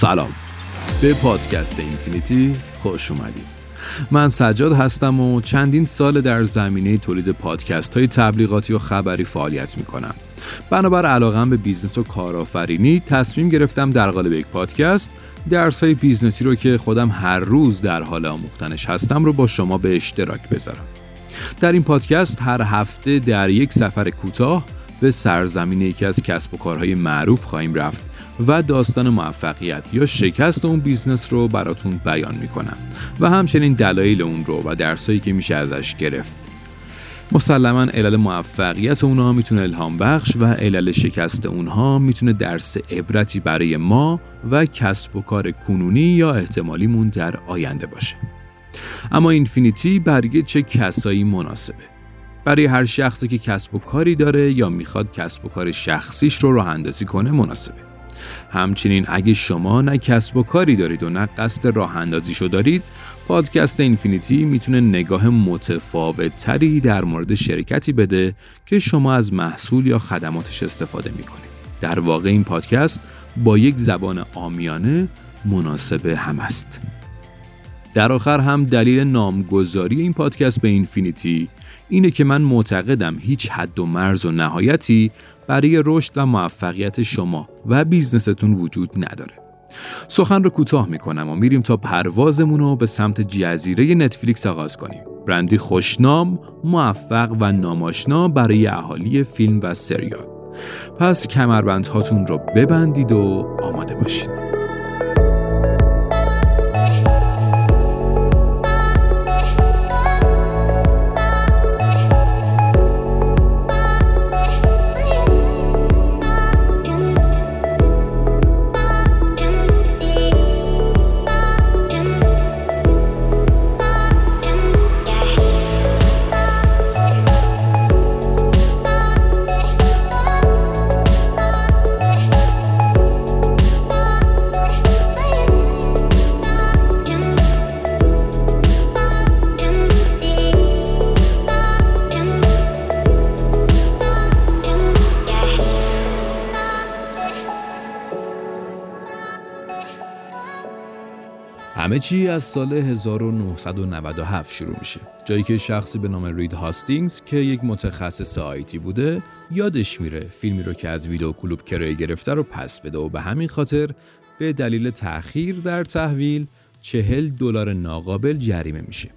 سلام به پادکست اینفینیتی خوش اومدید من سجاد هستم و چندین سال در زمینه تولید پادکست های تبلیغاتی و خبری فعالیت می کنم. بنابر علاقم به بیزنس و کارآفرینی تصمیم گرفتم در قالب یک پادکست درس های بیزنسی رو که خودم هر روز در حال آموختنش هستم رو با شما به اشتراک بذارم. در این پادکست هر هفته در یک سفر کوتاه به سرزمین یکی از کسب و کارهای معروف خواهیم رفت و داستان موفقیت یا شکست اون بیزنس رو براتون بیان می‌کنم و همچنین دلایل اون رو و درسایی که میشه ازش گرفت. مسلما علل موفقیت اونها می‌تونه الهام بخش و علل شکست اونها می‌تونه درس عبرتی برای ما و کسب و کار کنونی یا احتمالیمون در آینده باشه. اما اینفینیتی برای چه کسایی مناسبه؟ برای هر شخصی که کسب و کاری داره یا می‌خواد کسب و کار شخصیش رو راه اندازی کنه مناسبه. همچنین اگه شما نه کسب و کاری دارید و نه قصد راه اندازیشو دارید پادکست اینفینیتی می‌تونه نگاه متفاوت تری در مورد شرکتی بده که شما از محصول یا خدماتش استفاده می‌کنید. در واقع این پادکست با یک زبان آمیانه مناسب هم است. در آخر هم دلیل نامگذاری این پادکست به اینفینیتی اینه که من معتقدم هیچ حد و مرز و نهایتی برای رشد و موفقیت شما و بیزنستون وجود نداره. سخن رو کوتاه می‌کنم و میریم تا پروازمون رو به سمت جزیره نتفلیکس آغاز کنیم. برندی خوشنام، موفق و نام‌آشنا برای اهالی فیلم و سریال. پس کمربندهاتون رو ببندید و آماده باشید. همه چی از سال 1997 شروع میشه. جایی که شخصی به نام رید هاستینگز که یک متخصص IT بوده یادش میره فیلمی رو که از ویدیو کلوب کرایه گرفته رو پس بده و به همین خاطر به دلیل تأخیر در تحویل چهل دلار ناقابل جریمه میشه.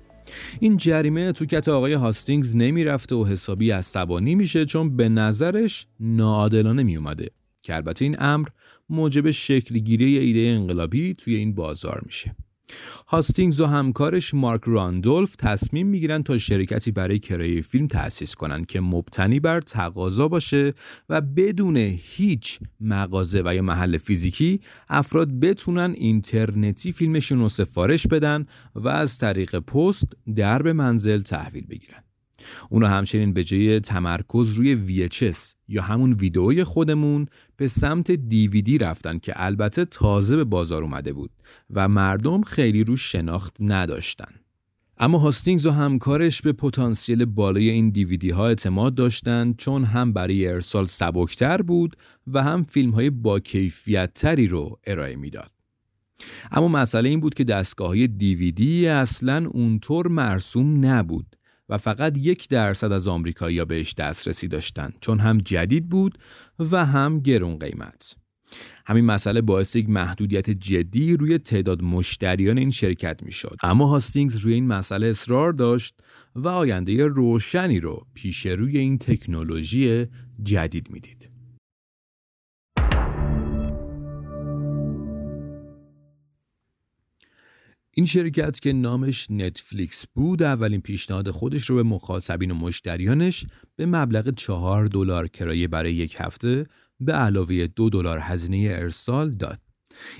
این جریمه تو کت آقای هاستینگز نمی‌رفته و حسابی عصبانی میشه چون به نظرش ناعادلانه میومده. که البته این امر موجب شکلگیری ایده انقلابی توی این بازار میشه. هاستینگز و همکارش مارک راندولف تصمیم می‌گیرن تا شرکتی برای کرایه فیلم تأسیس کنند که مبتنی بر تقاضا باشه و بدون هیچ مغازه و یا محل فیزیکی افراد بتونن اینترنتی فیلمشون رو سفارش بدن و از طریق پست درب منزل تحویل بگیرن. اونا همچنین به جای تمرکز روی VHS یا همون ویدئوی خودمون به سمت دیویدی رفتن که البته تازه به بازار اومده بود و مردم خیلی روش شناخت نداشتن. اما هاستینگز و همکارش به پتانسیل بالای این دیویدی ها اعتماد داشتند چون هم برای ارسال سبکتر بود و هم فیلم های با کیفیت تری رو ارائه می‌داد. اما مسئله این بود که دستگاه های دیویدی اصلا اونطور مرسوم نبود فقط یک درصد از آمریکایی‌ها بهش دسترسی داشتند چون هم جدید بود و هم گرون قیمت. همین مسئله باعث یک محدودیت جدی روی تعداد مشتریان این شرکت می شد. اما هاستینگز روی این مسئله اصرار داشت و آینده روشنی رو پیش روی این تکنولوژی جدید می‌دید. این شرکت که نامش نتفلیکس بود اولین پیشنهاد خودش رو به مخاطبین و مشتریانش به مبلغ چهار دلار کرایه برای یک هفته به علاوه دو دلار هزینه ارسال داد.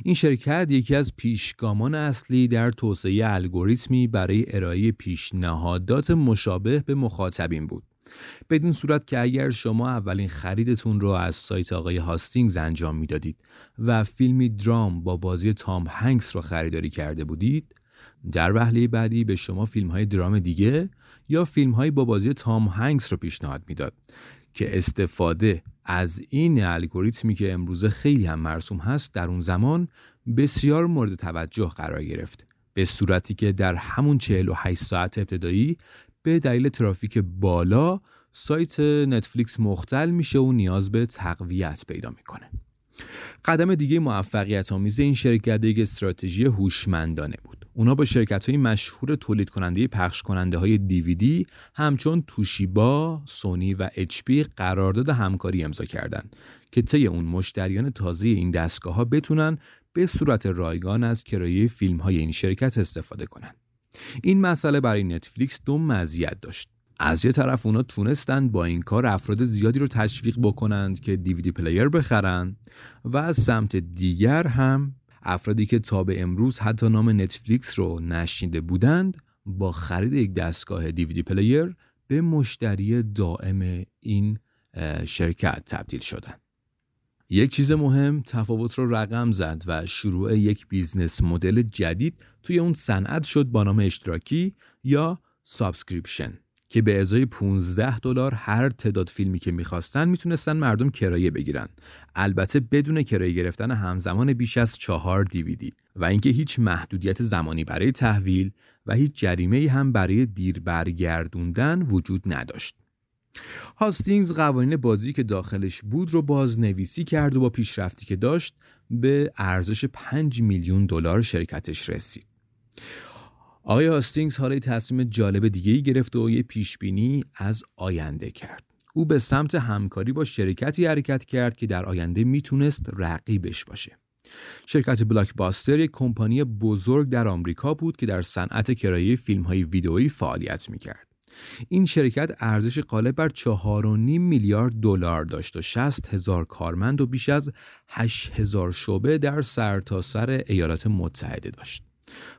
این شرکت یکی از پیشگامان اصلی در توسعه الگوریتمی برای ارائه پیشنهادات مشابه به مخاطبین بود. بدین صورت که اگر شما اولین خریدتون رو از سایت آقای هاستینگز انجام می‌دادید و فیلمی درام با بازی تام هنگس رو خریداری کرده بودید در وهله بعدی به شما فیلم های درام دیگه یا فیلم های با بازی تام هنگس رو پیشنهاد می‌داد که استفاده از این الگوریتمی که امروزه خیلی هم مرسوم هست در اون زمان بسیار مورد توجه قرار گرفت. به صورتی که در همون 48 ساعت ابتدایی به دلیل ترافیک بالا سایت نتفلیکس مختل میشه و نیاز به تقویت پیدا می‌کنه. قدم دیگه موفقیت آمیز این شرکت یک استراتژی هوشمندانه بود. اونا با شرکت های مشهور تولید کننده پخش کننده های دیویدی همچون توشیبا، سونی و HP قرارداد همکاری امضا کردند که طی اون مشتریان تازه این دستگاه ها بتونن به صورت رایگان از کرایه فیلم های این شرکت استفاده کنند. این مسئله برای نتفلیکس دو مزیت داشت. از یه طرف اونا تونستند با این کار افراد زیادی رو تشویق بکنند که DVD player بخرن و از سمت دیگر هم افرادی که تا به امروز حتی نام نتفلیکس رو نشنیده بودند با خرید یک دستگاه DVD player به مشتری دائم این شرکت تبدیل شدند. یک چیز مهم تفاوت رو رقم زد و شروع یک business model جدید توی اون صنعت شد با نام اشتراکی یا subscription که به ازای 15 دلار هر تعداد فیلمی که می‌خواستن می‌تونستن مردم کرایه بگیرن. البته بدون کرایه گرفتن همزمان بیش از چهار دیویدی و اینکه هیچ محدودیت زمانی برای تحویل و هیچ جریمه هم برای دیر برگردوندن وجود نداشت. هاستینگز قوانین بازی که داخلش بود رو بازنویسی کرد و با پیشرفتی که داشت به ارزش 5 میلیون دلار شرکتش رسید. آقای هاستینگز حالا تصمیم جالب دیگه گرفت و یه پیشبینی از آینده کرد. او به سمت همکاری با شرکتی حرکت کرد که در آینده می‌تونست رقیبش باشه. شرکت بلاک باستر یک کمپانی بزرگ در آمریکا بود که در صنعت کرایه فیلم های ویدئویی فعالیت می‌کرد. این شرکت ارزش غالب بر 4.5 میلیارد دلار داشت و 60 هزار کارمند و بیش از 8 هزار شعبه در سرتاسر سر ایالات متحده داشت.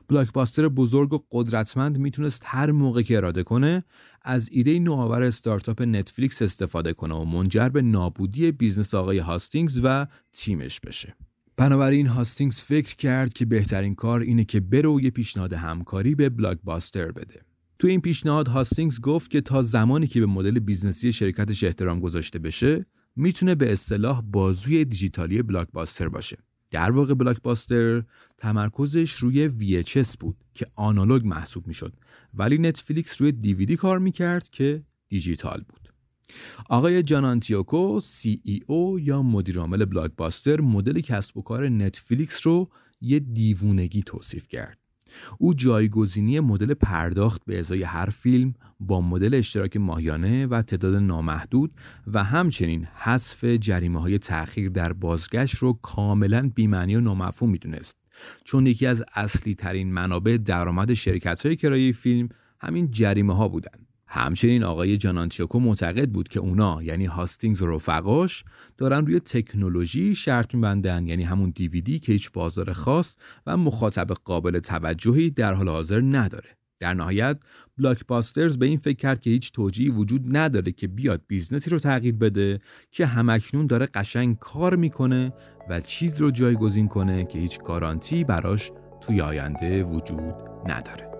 بلاکباستر بزرگ و قدرتمند می‌تونست هر موقع که اراده کنه از ایده نوآور استارتاپ نتفلیکس استفاده کنه و منجر به نابودی بیزنس آقای هاستینگز و تیمش بشه. بنابراین هاستینگز فکر کرد که بهترین کار اینه که بره یه پیشنهاد همکاری به بلاکباستر بده. تو این پیشنهاد هاستینگز گفت که تا زمانی که به مدل بیزنسی شرکتش احترام گذاشته بشه می‌تونه به اصطلاح بازوی دیجیتالی بلاکباستر باشه. در واقع بلاکباستر تمرکزش روی VHS بود که آنالوگ محسوب می‌شد ولی نتفلیکس روی دیویدی کار می‌کرد که دیجیتال بود. آقای جانانتیوکو CEO یا مدیرعامل بلاکباستر مدل کسب و کار نتفلیکس رو یه دیوونگی توصیف کرد. او جایگزینی مدل پرداخت به ازای هر فیلم با مدل اشتراک ماهیانه و تعداد نامحدود و همچنین حذف جریمه های تأخیر در بازگشت رو کاملا بیمعنی و نامفهوم می‌دونست. چون یکی از اصلی ترین منابع درآمد شرکت های کرایه فیلم همین جریمه ها بودند همچنین آقای جان آنتیوکو معتقد بود که اونا یعنی هاستینگز و رفقاش دارن روی تکنولوژی شرط میبندن یعنی همون دیویدی که هیچ بازار خاص و مخاطب قابل توجهی در حال حاضر نداره. در نهایت بلاکباسترز به این فکر کرد که هیچ توجیهی وجود نداره که بیاد بیزنسی رو تغییر بده که همکنون داره قشنگ کار می‌کنه و چیز رو جایگزین کنه که هیچ گارانتی براش توی آینده وجود نداره.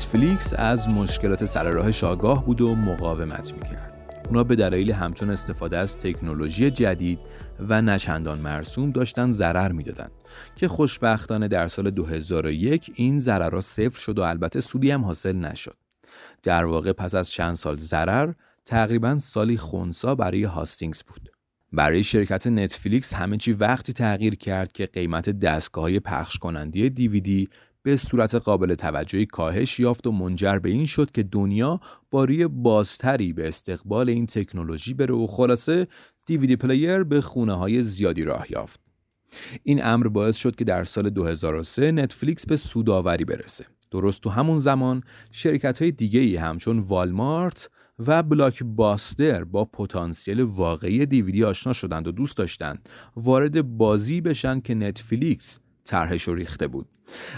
نتفلیکس از مشکلات سر راه آگاه بود و مقاومت می‌کرد. اونا به دلایل همچون استفاده از تکنولوژی جدید و نچندان مرسوم داشتن ضرر می‌دادند که خوشبختانه در سال 2001 این ضررها صفر شد و البته سودی هم حاصل نشد. در واقع پس از چند سال ضرر تقریبا سالی خونسا برای هاستینگز بود. برای شرکت نتفلیکس همه چی وقتی تغییر کرد که قیمت دستگاه های پخش کننده دیویدی به صورت قابل توجهی کاهش یافت و منجر به این شد که دنیا با روی بازتری به استقبال این تکنولوژی بره و خلاصه DVD player به خونه های زیادی راه یافت. این امر باعث شد که در سال 2003 نتفلیکس به سودآوری برسه. درست تو همون زمان شرکت های دیگه ای همچون والمارت و بلاک باستر با پتانسیل واقعی دیویدی آشنا شدند و دوست داشتند وارد بازی بشن که نتفلیکس طرحش رو ریخته بود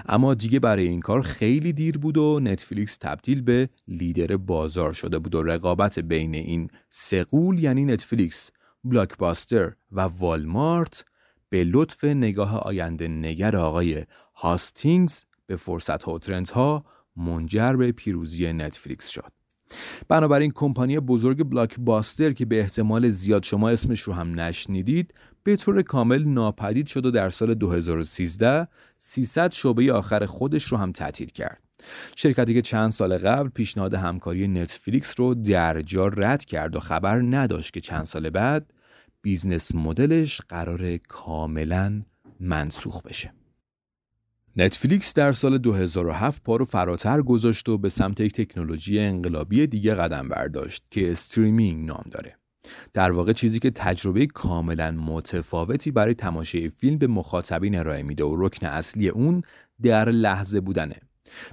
اما دیگه برای این کار خیلی دیر بود و نتفلیکس تبدیل به لیدر بازار شده بود و رقابت بین این سه غول یعنی نتفلیکس بلاکباستر و والمارت به لطف نگاه آینده نگر آقای هاستینگز به فرصت ها و trend ها منجر به پیروزی نتفلیکس شد. بنابراین کمپانی بزرگ بلاکباستر که به احتمال زیاد شما اسمش رو هم نشنیدید به طور کامل ناپدید شد و در سال 2013 300 شعبه آخر خودش رو هم تعطیل کرد. شرکتی که چند سال قبل پیشنهاد همکاری نتفلیکس رو در جا رد کرد و خبر نداشت که چند سال بعد business model ش قراره کاملا منسوخ بشه. نتفلیکس در سال 2007 پا رو فراتر گذاشت و به سمت یک تکنولوژی انقلابی دیگه قدم برداشت که streaming نام داره. در واقع چیزی که تجربه کاملا متفاوتی برای تماشای فیلم به مخاطبین ارائه میده و رکن اصلی اون در لحظه بودنه.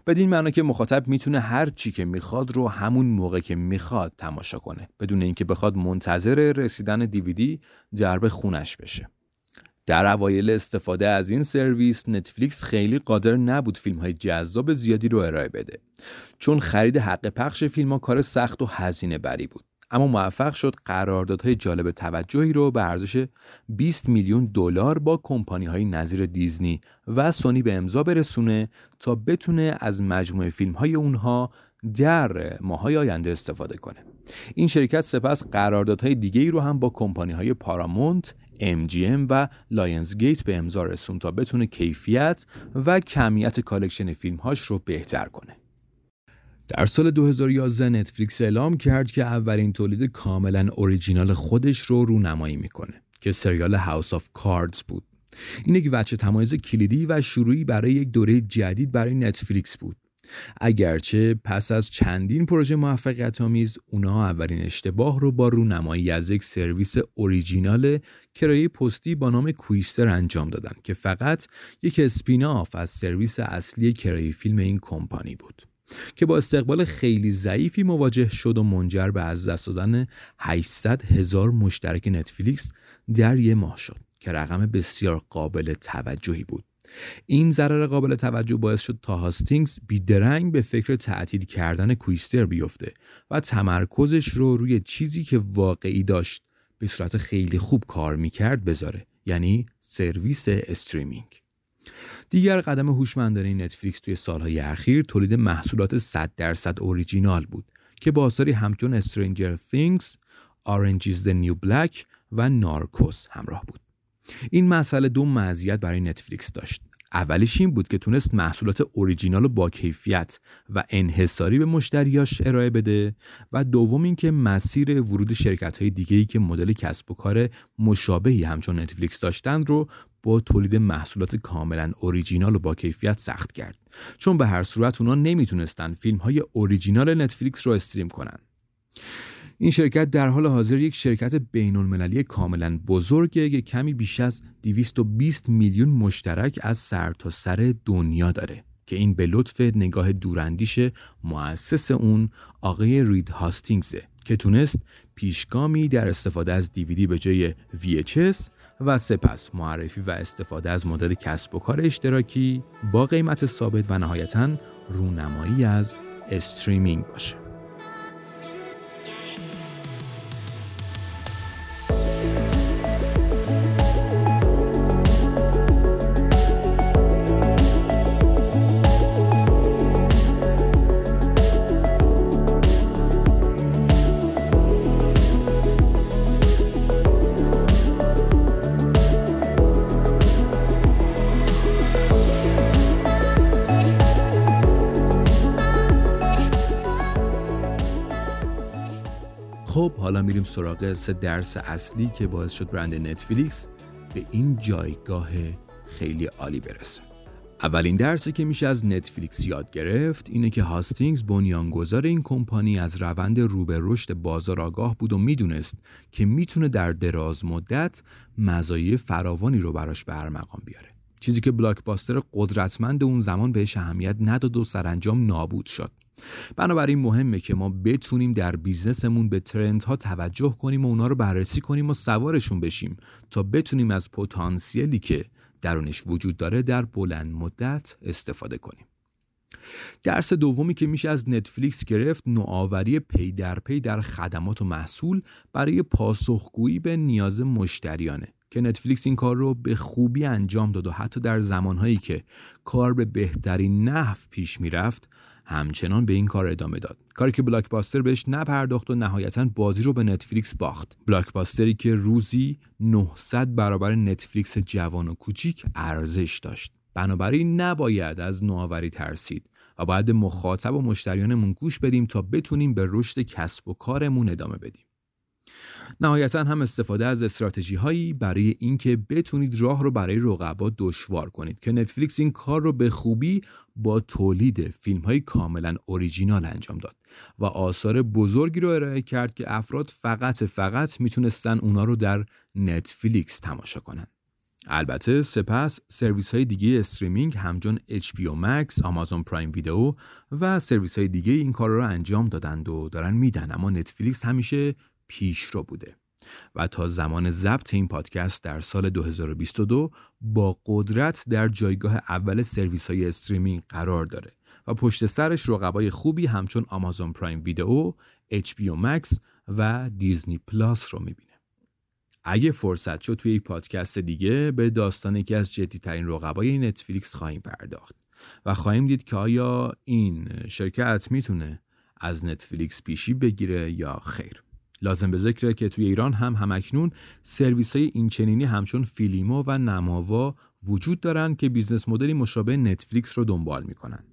بدین معنا که مخاطب می‌تونه هر چی که می‌خواد رو همون موقع که می‌خواد تماشا کنه بدون اینکه بخواد منتظر رسیدن دیویدی درب خونش بشه. در اوایل استفاده از این سرویس نتفلیکس خیلی قادر نبود فیلم های جذاب زیادی رو ارائه بده چون خرید حق پخش فیلم ها کار سخت و هزینه بری بود. اما موفق شد قراردادهای جالب توجهی رو به ارزش 20 میلیون دلار با کمپانی های نظیر دیزنی و سونی به امضا برسونه تا بتونه از مجموعه فیلم های اونها در ماهای آینده استفاده کنه. این شرکت سپس قراردادهای دیگه ای رو هم با کمپانی های پارامونت، MGM و لاینز گیت به امضا رسوند تا بتونه کیفیت و کمیت collection فیلم هاش رو بهتر کنه. در سال 2011 نتفلیکس اعلام کرد که اولین تولید کاملا اوریجینال خودش رو رونمایی می‌کنه که سریال House of Cards بود. این یک وجه تمایز کلیدی و شروعی برای یک دوره جدید برای نتفلیکس بود. اگرچه پس از چندین پروژه موفقیت آمیز اونا اولین اشتباه رو با رونمایی از یک سرویس اوریجینال کرایه پستی با نام Qwikster انجام دادن که فقط یک spin-off از سرویس اصلی کرایه فیلم این کمپانی بود که با استقبال خیلی ضعیفی مواجه شد و منجر به از دست دادن 800 هزار مشترک نتفلیکس در یه ماه شد که رقم بسیار قابل توجهی بود. این ضرر قابل توجه باعث شد تا هاستینگز بیدرنگ به فکر تعطیل کردن Qwikster بیفته و تمرکزش رو روی چیزی که واقعا داشت به صورت خیلی خوب کار می‌کرد بذاره یعنی سرویس streaming دیگر قدم هوشمندانه نتفلیکس توی سالهای اخیر تولید محصولات 100 درصد اوریجینال بود که با آثاری همچون Stranger Things, Orange is the New و Narcos همراه بود. این مسئله دو مزیت برای نتفلیکس داشت. اولیش این بود که تونست محصولات اوریجینال با کیفیت و انحصاری به مشتریاش ارائه بده و دوم اینکه مسیر ورود شرکت های دیگه ای که مدل کسب و کار مشابهی همچون نتفلیکس داشتن رو با تولید محصولات کاملا اوریجینال و با کیفیت سخت کرد. چون به هر صورت اونا نمی‌تونستن فیلم های اوریجینال نتفلیکس رو stream کنن. این شرکت در حال حاضر یک شرکت بین المللی کاملا بزرگه که کمی بیش از 220 میلیون مشترک از سر تا سر دنیا داره که این به لطف نگاه دوراندیش مؤسس اون آقای رید هاستینگزه که تونست پیشگامی در استفاده از دیویدی به جای VHS و سپس معرفی و استفاده از مدل کسب و کار اشتراکی با قیمت ثابت و نهایتا رونمایی از استریمینگ باشه. خب حالا میریم سراغ سه درس اصلی که باعث شد برند نتفلیکس به این جایگاه خیلی عالی برسه. اولین درسی که میشه از نتفلیکس یاد گرفت اینه که هاستینگز بنیانگذار این کمپانی از روند رو به رشد بازار آگاه بود و می‌دونست که می‌تونه در دراز مدت مزایای فراوانی رو براش به مقام بیاره. چیزی که بلاکباستر قدرتمند اون زمان بهش اهمیت نداد و سرانجام نابود شد. بنابراین مهمه که ما بتونیم در business مون به trend ها توجه کنیم و اونا رو بررسی کنیم و سوارشون بشیم تا بتونیم از پتانسیلی که درونش وجود داره در بلند مدت استفاده کنیم. درس دومی که میشه از نتفلیکس گرفت نوآوری پی در پی در خدمات و محصول برای پاسخگویی به نیاز مشتریانه که نتفلیکس این کار رو به خوبی انجام داد و حتی در زمانهایی که کار به بهترین نحو پیش می‌رفت همچنان به این کار ادامه داد. کاری که بلاکباستر بهش نپرداخت و نهایتا بازی رو به نتفلیکس باخت. بلاکباستری که روزی 900 برابر نتفلیکس جوان و کوچیک ارزش داشت. بنابراین نباید از نوآوری ترسید و باید مخاطب و مشتریانمون گوش بدیم تا بتونیم به رشد کسب و کارمون ادامه بدیم. نهایتا هم استفاده از استراتژی هایی برای اینکه بتونید راه رو برای رقبا دشوار کنید که نتفلیکس این کار رو به خوبی با تولید فیلم های کاملا اوریجینال انجام داد و آثار بزرگی رو ارائه کرد که افراد فقط فقط می‌تونستن اونا رو در نتفلیکس تماشا کنن. البته سپس سرویس های دیگه streaming همچون HBO Max، آمازون پرایم ویدئو و سرویس های دیگه این کار رو انجام دادند و دارن میدن اما نتفلیکس همیشه پیشرو بوده و تا زمان ضبط این پادکست در سال 2022 با قدرت در جایگاه اول سرویس های streaming قرار داره و پشت سرش رقبای خوبی همچون آمازون پرایم ویدئو، HBO Max و دیزنی پلاس رو می‌بینه. اگه فرصت شد توی یک پادکست دیگه به داستان یکی از جدیترین رقبای نتفلیکس خواهیم پرداخت و خواهیم دید که آیا این شرکت می‌تونه از نتفلیکس پیشی بگیره یا خیر. لازم به ذکره که توی ایران هم همکنون سرویس های اینچنینی همچون فیلیمو و نماوا وجود دارند که business model ی مشابه نتفلیکس رو دنبال می‌کنن.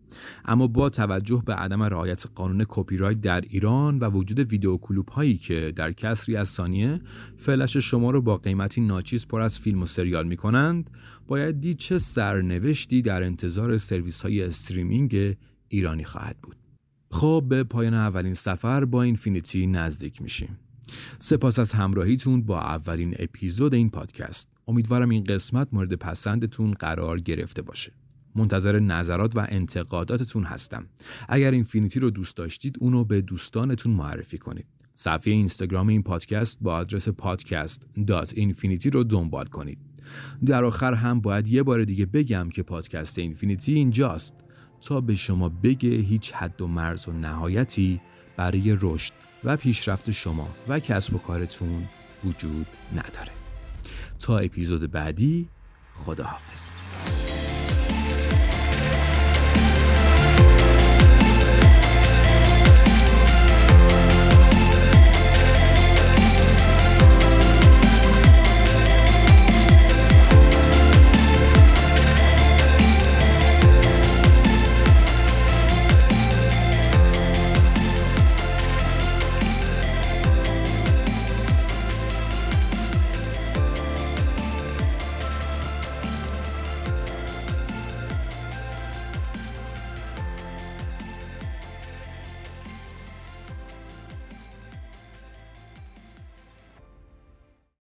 اما با توجه به عدم رعایت قانون کپی رایت در ایران و وجود ویدیو کلوب هایی که در کسری از ثانیه فلش شما رو با قیمتی ناچیز پر از فیلم و سریال می کنند باید دید چه سرنوشتی در انتظار سرویس های streaming ایرانی خواهد بود. خب به پایان اولین سفر با اینفینیتی نزدیک میشیم. سپاس از همراهیتون با اولین اپیزود این پادکست. امیدوارم این قسمت مورد پسندتون قرار گرفته باشه. منتظر نظرات و انتقاداتتون هستم. اگر اینفینیتی رو دوست داشتید اونو به دوستانتون معرفی کنید. صفحه اینستاگرام این پادکست با آدرس podcast.infinity رو دنبال کنید. در آخر هم باید یه بار دیگه بگم که پادکست اینفینیتی اینجاست. تا به شما بگه هیچ حد و مرز و نهایتی برای رشد و پیشرفت شما و کسب و کارتون وجود نداره. تا اپیزود بعدی خداحافظ.